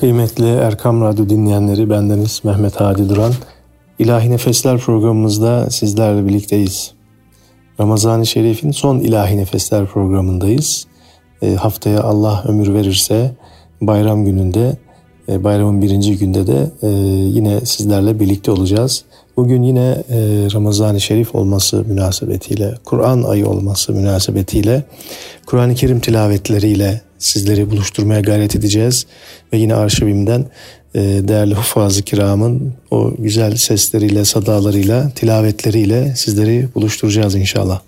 Kıymetli Erkam Radyo dinleyenleri bendeniz Mehmet Hadi Duran. İlahi Nefesler programımızda sizlerle birlikteyiz. Ramazan-ı Şerif'in son İlahi Nefesler programındayız. E, haftaya Allah ömür verirse bayram gününde, bayramın birinci günde de e, yine sizlerle birlikte olacağız. Bugün yine e, Ramazan-ı Şerif olması münasebetiyle, Kur'an ayı olması münasebetiyle, Kur'an-ı Kerim tilavetleriyle sizleri buluşturmaya gayret edeceğiz. Ve yine arşivimden e, değerli hufaz-ı kiramın o güzel sesleriyle, sadalarıyla, tilavetleriyle sizleri buluşturacağız inşallah.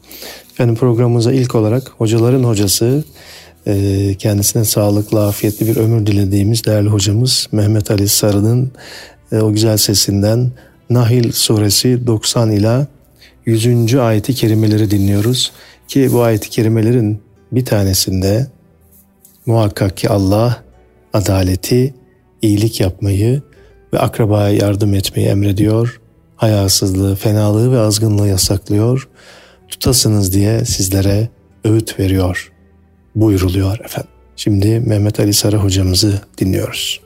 Efendim programımıza ilk olarak hocaların hocası, e, kendisine sağlıklı, afiyetli bir ömür dilediğimiz değerli hocamız Mehmet Ali Sarı'nın e, o güzel sesinden Nahil suresi 90 ila 100. ayeti kerimeleri dinliyoruz. Ki bu ayeti kerimelerin bir tanesinde muhakkak ki Allah adaleti, iyilik yapmayı ve akrabaya yardım etmeyi emrediyor. Hayasızlığı, fenalığı ve azgınlığı yasaklıyor. Tutasınız diye sizlere öğüt veriyor buyuruluyor efendim. Şimdi Mehmet Ali Sarı hocamızı dinliyoruz.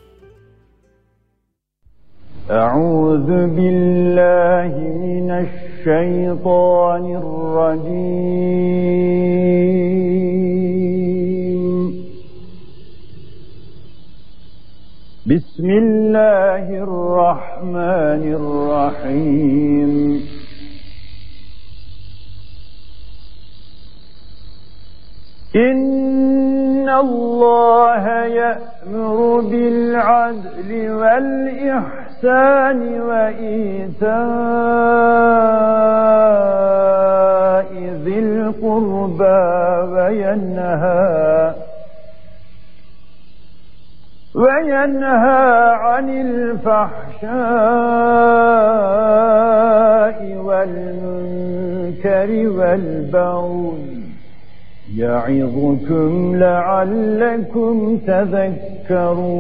Euzu billahi mineşşeytanirracim. Bismillahirrahmanirrahim. إن الله يأمر بالعدل والإحسان الإحسان وإيتاء ذي القربى وينهى وينهى عن الفحشاء والمنكر والبغي يعظكم لعلكم تذكرون.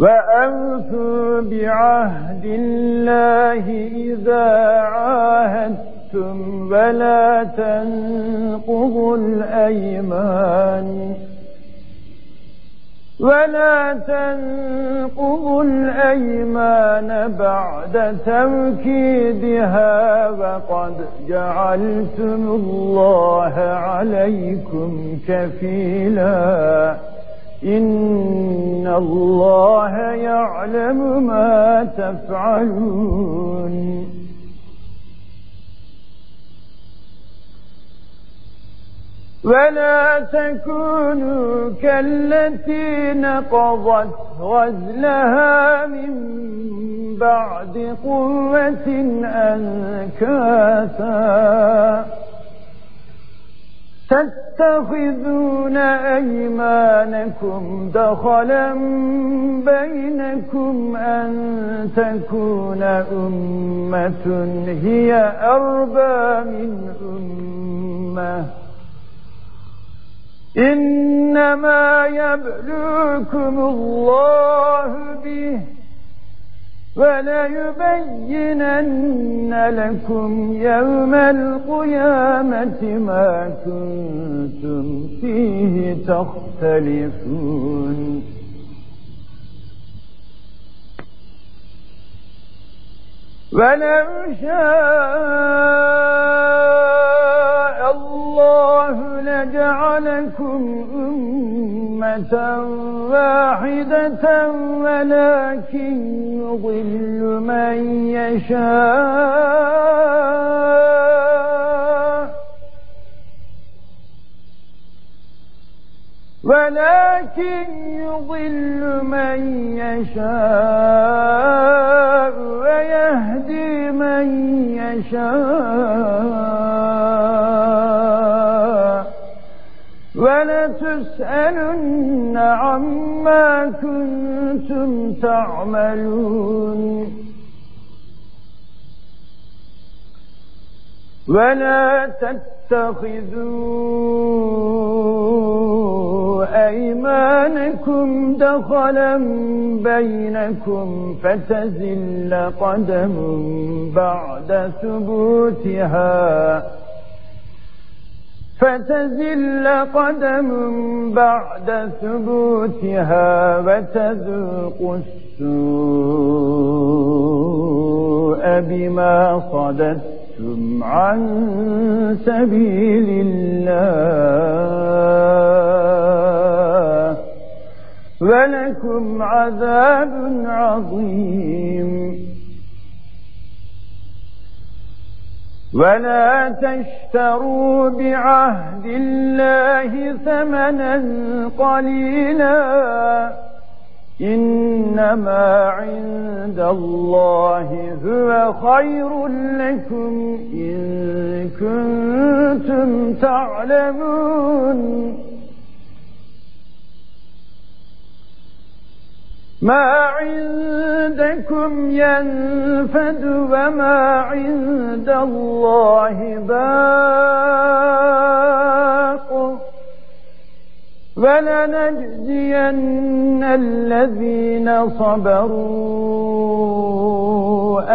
وأوفوا بعهد الله إذا عاهدتم ولا تنقضوا الأيمان. ولا تنقضوا الأيمان بعد توكيدها وقد جعلتم الله عليكم كفيلاً. إن الله يعلم ما تفعلون. ولا تكونوا كالتي نقضت غزلها من بعد قوة أنكاثا تتخذون أيمانكم دخلا بينكم أن تكون أمة هي أربى من أمة إنما يبلوكم الله به وليبينن لكم يوم القيامة ما كنتم فيه تختلفون ولو شاء واحدة ولكن يضل من يشاء. ولكن يضل من يشاء ويهدي من يشاء. ولتسألن عما كنتم تعملون. ولا تتخذوا أيمانكم دخلا بينكم فتزل قدم بعد ثبوتها. فتزل قدم بعد ثبوتها وتذوق السوء بما صددتم عن سبيل الله. ولكم عذاب عظيم. ولا تشتروا بعهد الله ثمنا قليلا إنما عند الله هو خير لكم إن كنتم تعلمون ما عندكم ينفد وما عند الله باق ولنجزين الذين صبروا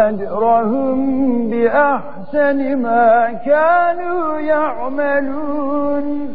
أجرهم بأحسن ما كانوا يعملون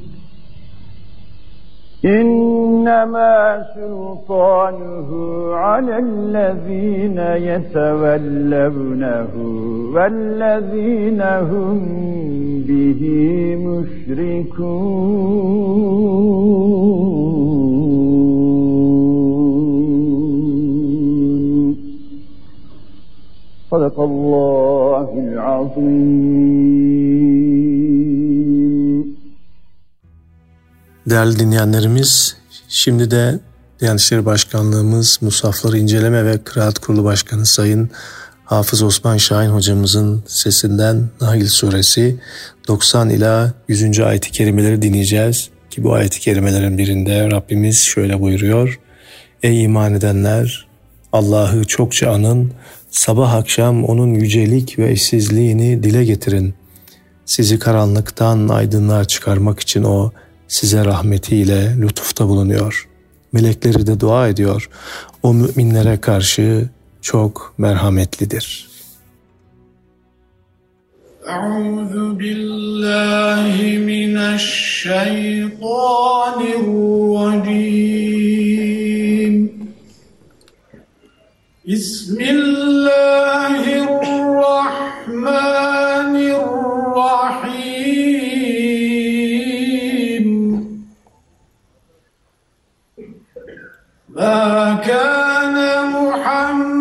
إنما سلطانه على الذين يتولونه والذين هم به مشركون. صدق الله العظيم. Değerli dinleyenlerimiz, şimdi de Diyanet İşleri Başkanlığımız Musafları İnceleme ve Kıraat Kurulu Başkanı Sayın Hafız Osman Şahin hocamızın sesinden Nahil Suresi 90 ila 100. ayet-i kerimeleri dinleyeceğiz. Ki bu ayet-i kerimelerin birinde Rabbimiz şöyle buyuruyor. Ey iman edenler! Allah'ı çokça anın, sabah akşam onun yücelik ve eşsizliğini dile getirin. Sizi karanlıktan aydınlığa çıkarmak için o size rahmetiyle lütufta bulunuyor. Melekleri de dua ediyor. O müminlere karşı çok merhametlidir. Euzu billahi mineşşeytanirracim. Bismillahirrahmanirrahim. ما كان محمد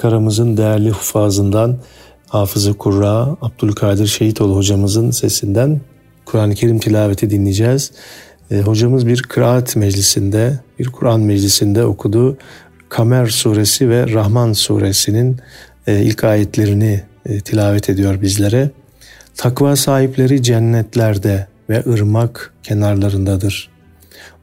Ankara'mızın değerli hufazından Hafızı Kurra Abdülkadir Şehitoğlu hocamızın sesinden Kur'an-ı Kerim tilaveti dinleyeceğiz. E, hocamız bir kıraat meclisinde, bir Kur'an meclisinde okudu. Kamer suresi ve Rahman suresinin e, ilk ayetlerini e, tilavet ediyor bizlere. Takva sahipleri cennetlerde ve ırmak kenarlarındadır.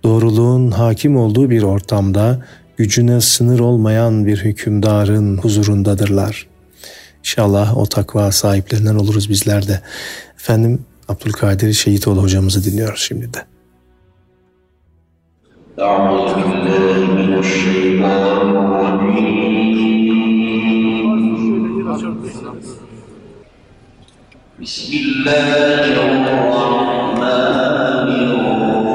Doğruluğun hakim olduğu bir ortamda gücüne sınır olmayan bir hükümdarın huzurundadırlar. İnşallah o takva sahiplerinden oluruz bizler de. Efendim Abdülkadir Şehitoğlu hocamızı dinliyoruz şimdi de. أعوذ بالله من الشيطان الرجيم بسم الله الرحمن الرحيم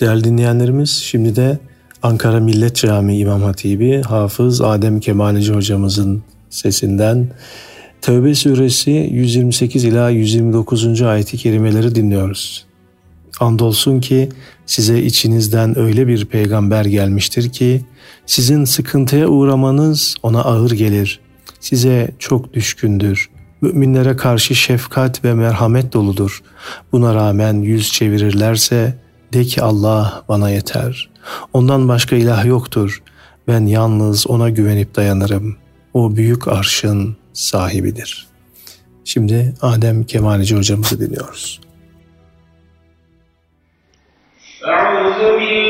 Değerli dinleyenlerimiz şimdi de Ankara Millet Camii İmam Hatibi Hafız Adem Kemaleci hocamızın sesinden Tevbe suresi 128 ila 129. ayeti kerimeleri dinliyoruz. Andolsun ki size içinizden öyle bir peygamber gelmiştir ki sizin sıkıntıya uğramanız ona ağır gelir. Size çok düşkündür müminlere karşı şefkat ve merhamet doludur. Buna rağmen yüz çevirirlerse de ki Allah bana yeter. Ondan başka ilah yoktur. Ben yalnız ona güvenip dayanırım. O büyük arşın sahibidir. Şimdi Adem Kemalici hocamızı dinliyoruz. Euzu billahi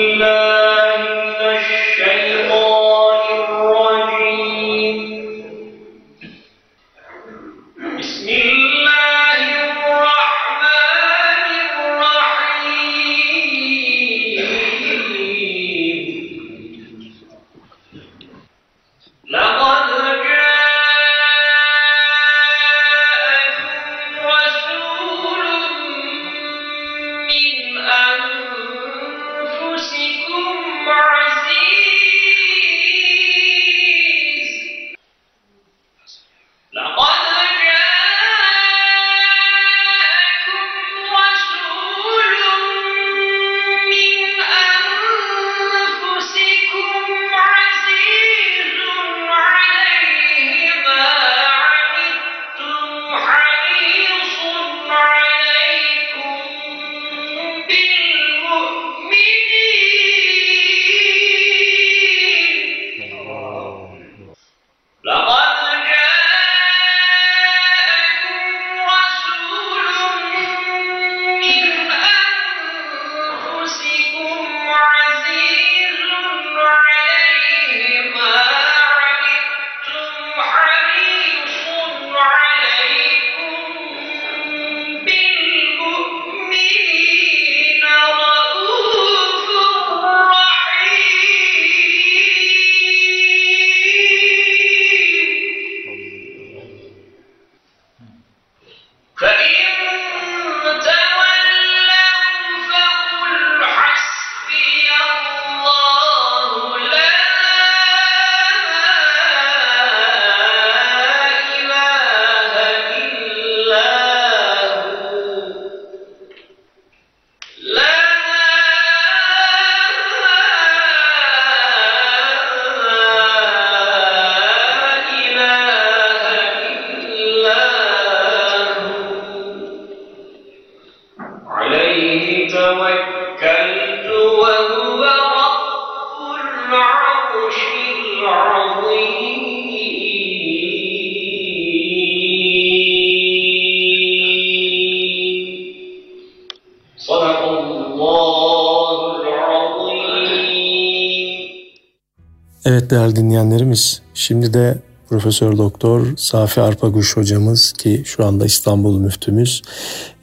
Evet değerli dinleyenlerimiz, şimdi de Profesör Doktor Safi Arpaguş hocamız ki şu anda İstanbul müftümüz.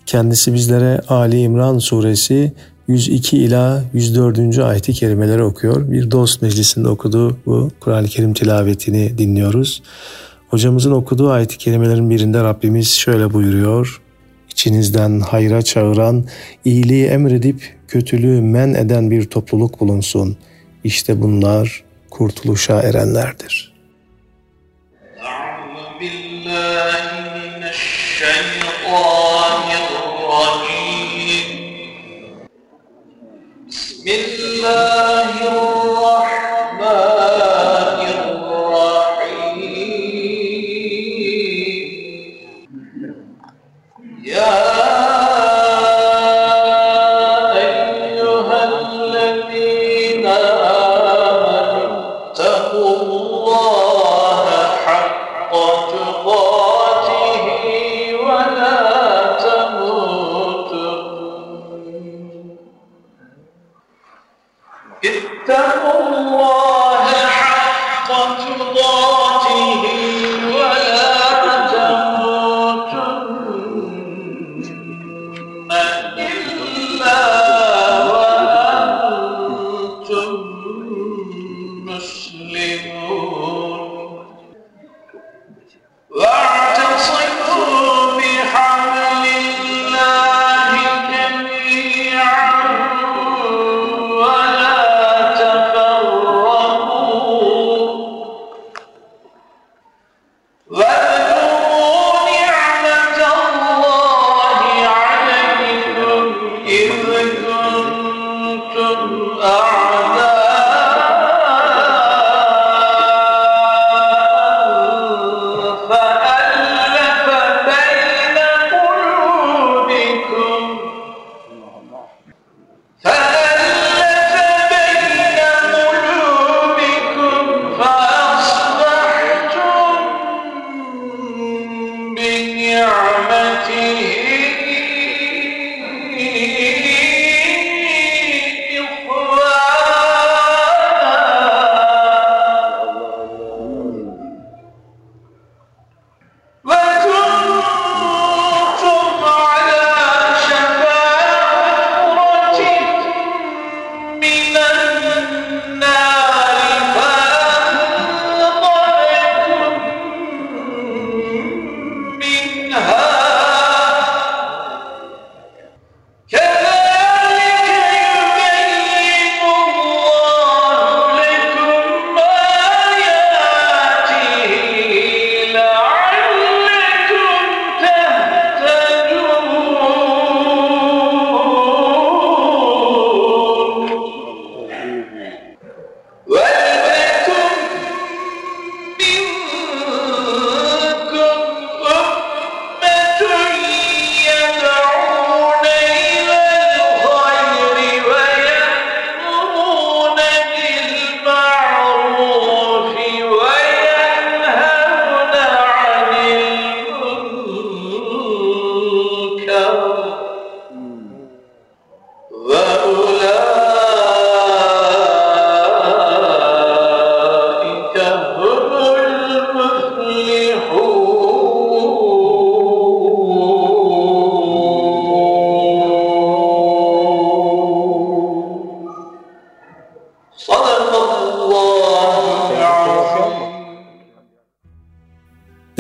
Kendisi bizlere Ali İmran suresi 102 ila 104. ayeti kerimeleri okuyor. Bir dost meclisinde okuduğu bu Kur'an-ı Kerim tilavetini dinliyoruz. Hocamızın okuduğu ayeti kerimelerin birinde Rabbimiz şöyle buyuruyor. İçinizden hayra çağıran, iyiliği emredip kötülüğü men eden bir topluluk bulunsun. İşte bunlar kurtuluşa erenlerdir. Bismillah مسلمون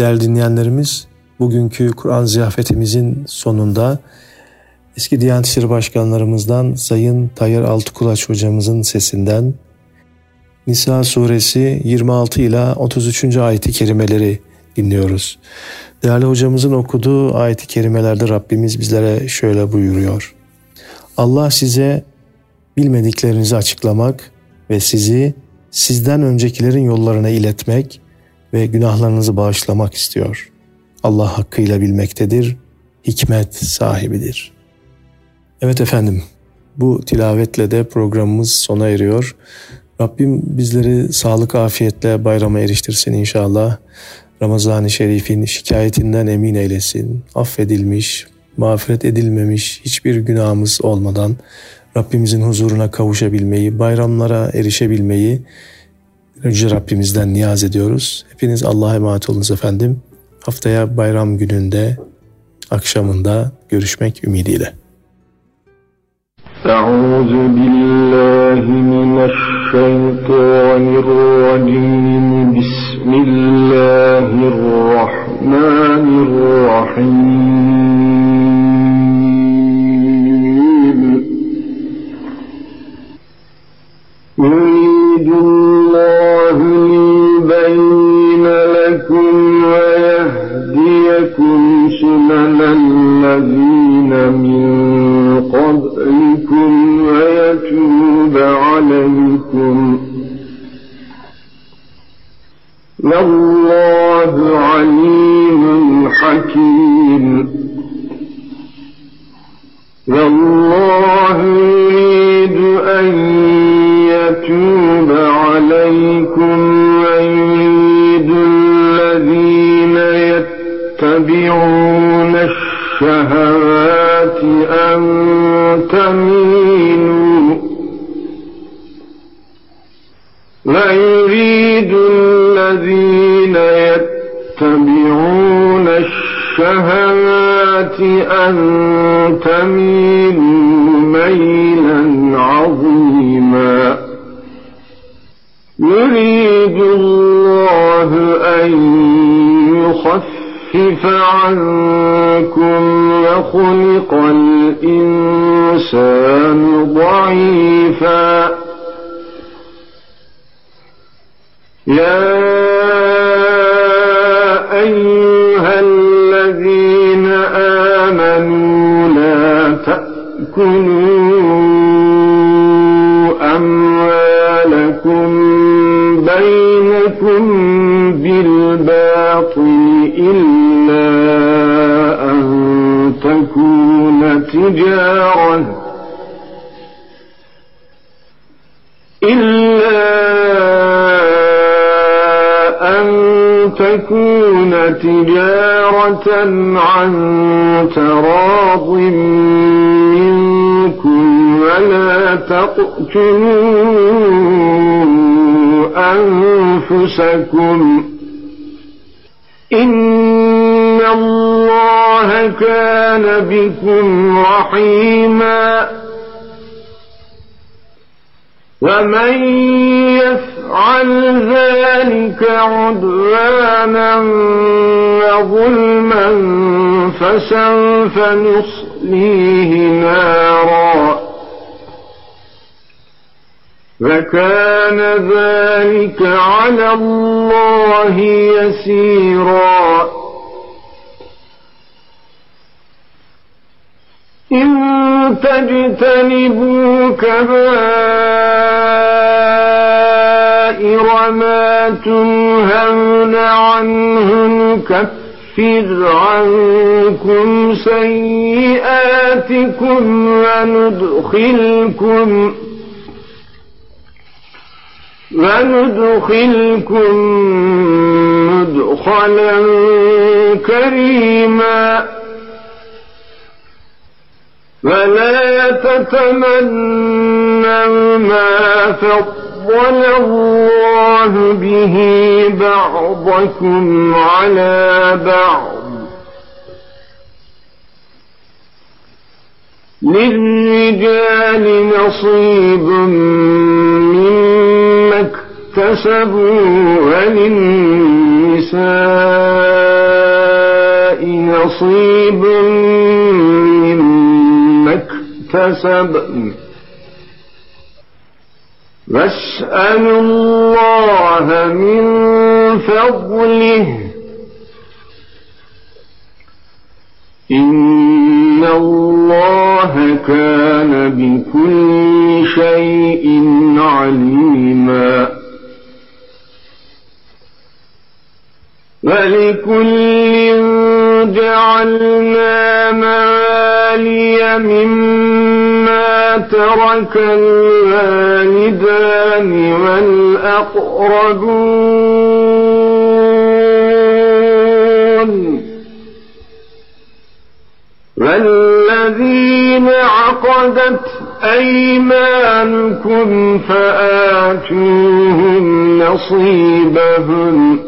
değerli dinleyenlerimiz, bugünkü Kur'an ziyafetimizin sonunda eski Diyanet İşleri Başkanlarımızdan Sayın Tayyar Altıkulaç hocamızın sesinden Nisa suresi 26 ila 33. ayeti kerimeleri dinliyoruz. Değerli hocamızın okuduğu ayeti kerimelerde Rabbimiz bizlere şöyle buyuruyor. Allah size bilmediklerinizi açıklamak ve sizi sizden öncekilerin yollarına iletmek ve günahlarınızı bağışlamak istiyor. Allah hakkıyla bilmektedir, hikmet sahibidir. Evet efendim, bu tilavetle de programımız sona eriyor. Rabbim bizleri sağlık afiyetle bayrama eriştirsin inşallah. Ramazan-ı Şerif'in şikayetinden emin eylesin. Affedilmiş, mağfiret edilmemiş hiçbir günahımız olmadan Rabbimizin huzuruna kavuşabilmeyi, bayramlara erişebilmeyi Yüce Rabbimizden niyaz ediyoruz. Hepiniz Allah'a emanet olunuz efendim. Haftaya bayram gününde, akşamında görüşmek ümidiyle. أعوذ بالله من الشيطان الرجيم بسم الله الرحمن الرحيم يريد يخفف عنكم الإنسان ضعيفا؟ يا عن تراض منكم ولا تقتلوا أنفسكم. إن الله كان بكم رحيما. ومن يفعل ذلك عدوانا وظلما فسوف نصليه نارا. وكان ذلك على الله يسيرا. إن تجتنبوا كبائر ما تنهون عنه نكفر عنكم سيئاتكم وندخلكم وندخلكم مدخلا كريما ولا تتمنوا ما فضل الله به بعضكم على بعض للرجال نصيب مما اكتسبوا وللنساء للنساء نصيب مما اكتسبن واسألوا الله من فضله إن الله كان بكل شيء عليما ولكل جعلنا موالي مما ترك الوالدان والأقربون والذين عقدت أيمانكم فآتوهم نصيبهم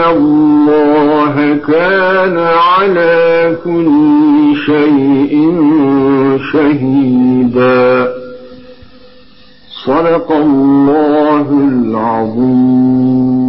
الله كان على كل شيء شهيدا. صدق الله العظيم.